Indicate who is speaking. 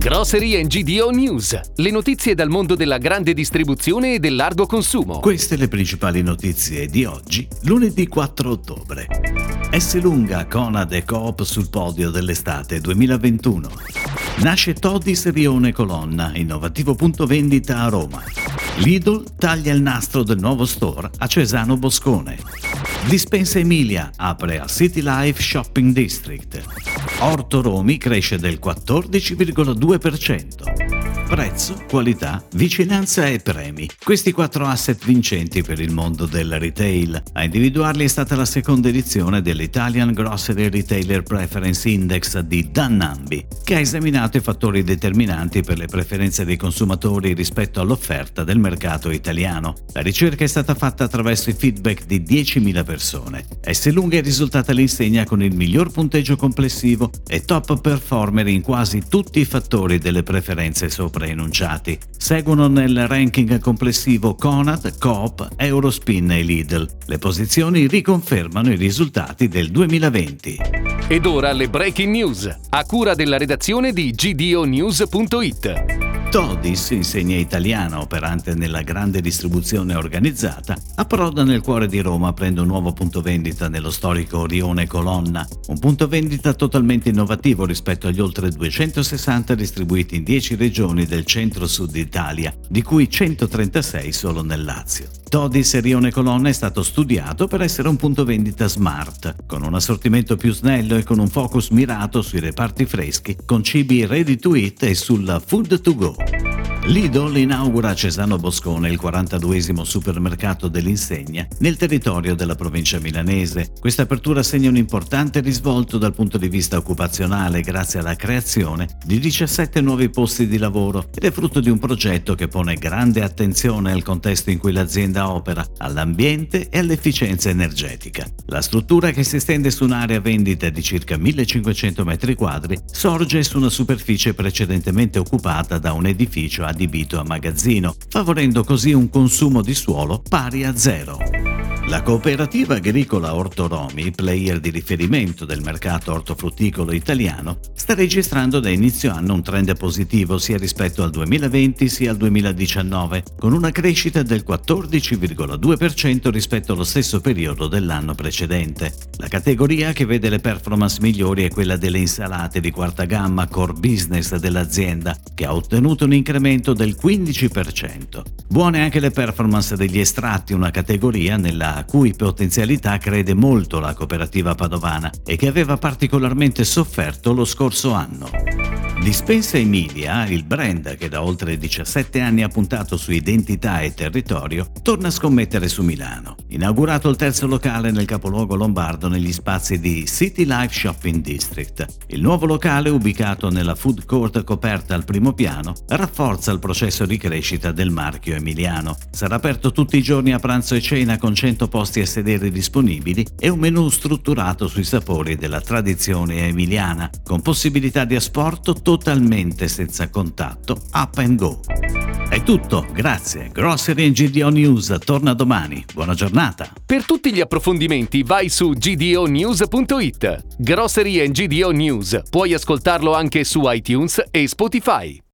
Speaker 1: Grocery GDO News, le notizie dal mondo della grande distribuzione e del largo consumo.
Speaker 2: Queste le principali notizie di oggi, lunedì 4 ottobre. S lunga Conad e Coop sul podio dell'estate 2021. Nasce Todis Rione Colonna, innovativo punto vendita a Roma. Lidl taglia il nastro del nuovo store a Cesano Boscone. Dispensa Emilia apre a City Life Shopping District. Orto Romi cresce del 14,2% prezzo, qualità, vicinanza e premi. Questi quattro asset vincenti per il mondo del retail. A individuarli è stata la seconda edizione dell'Italian Grocery Retailer Preference Index di Dannambi, che ha esaminato i fattori determinanti per le preferenze dei consumatori rispetto all'offerta del mercato italiano. La ricerca è stata fatta attraverso i feedback di 10.000 persone. S. Lunga è risultata l'insegna con il miglior punteggio complessivo e top performer in quasi tutti i fattori delle preferenze sopra enunciati. Seguono nel ranking complessivo Conad, Coop, Eurospin e Lidl. Le posizioni riconfermano i risultati del 2020.
Speaker 1: Ed ora le breaking news, a cura della redazione di gdonews.it.
Speaker 2: Todis, insegna italiana operante nella grande distribuzione organizzata, approda nel cuore di Roma aprendo un nuovo punto vendita nello storico Orione Colonna, un punto vendita totalmente innovativo rispetto agli oltre 260 distribuiti in 10 regioni del centro-sud Italia, di cui 136 solo nel Lazio. Todis Rione Colonna è stato studiato per essere un punto vendita smart, con un assortimento più snello e con un focus mirato sui reparti freschi, con cibi ready to eat e sulla food to go. Lidl inaugura a Cesano Boscone il 42 supermercato dell'insegna nel territorio della provincia milanese. Questa apertura segna un importante risvolto dal punto di vista occupazionale grazie alla creazione di 17 nuovi posti di lavoro ed è frutto di un progetto che pone grande attenzione al contesto in cui l'azienda opera, all'ambiente e all'efficienza energetica. La struttura che si estende su un'area vendita di circa 1500 m2 sorge su una superficie precedentemente occupata da un edificio adibito a magazzino, favorendo così un consumo di suolo pari a zero. La cooperativa agricola Ortoromi, player di riferimento del mercato ortofrutticolo italiano, sta registrando da inizio anno un trend positivo sia rispetto al 2020 sia al 2019, con una crescita del 14,2% rispetto allo stesso periodo dell'anno precedente. La categoria che vede le performance migliori è quella delle insalate di quarta gamma core business dell'azienda, che ha ottenuto un incremento del 15%. Buone anche le performance degli estratti, una categoria nella a cui potenzialità crede molto la cooperativa padovana e che aveva particolarmente sofferto lo scorso anno. Dispensa Emilia, il brand che da oltre 17 anni ha puntato su identità e territorio, torna a scommettere su Milano. Inaugurato il terzo locale nel capoluogo lombardo negli spazi di City Life Shopping District. Il nuovo locale, ubicato nella food court coperta al primo piano, rafforza il processo di crescita del marchio emiliano. Sarà aperto tutti i giorni a pranzo e cena con 100 posti a sedere disponibili e un menù strutturato sui sapori della tradizione emiliana, con possibilità di asporto totalmente senza contatto, up and go. È tutto, grazie. Grocery and GDO News torna domani. Buona giornata.
Speaker 1: Per tutti gli approfondimenti vai su gdonews.it. Grocery and GDO News. Puoi ascoltarlo anche su iTunes e Spotify.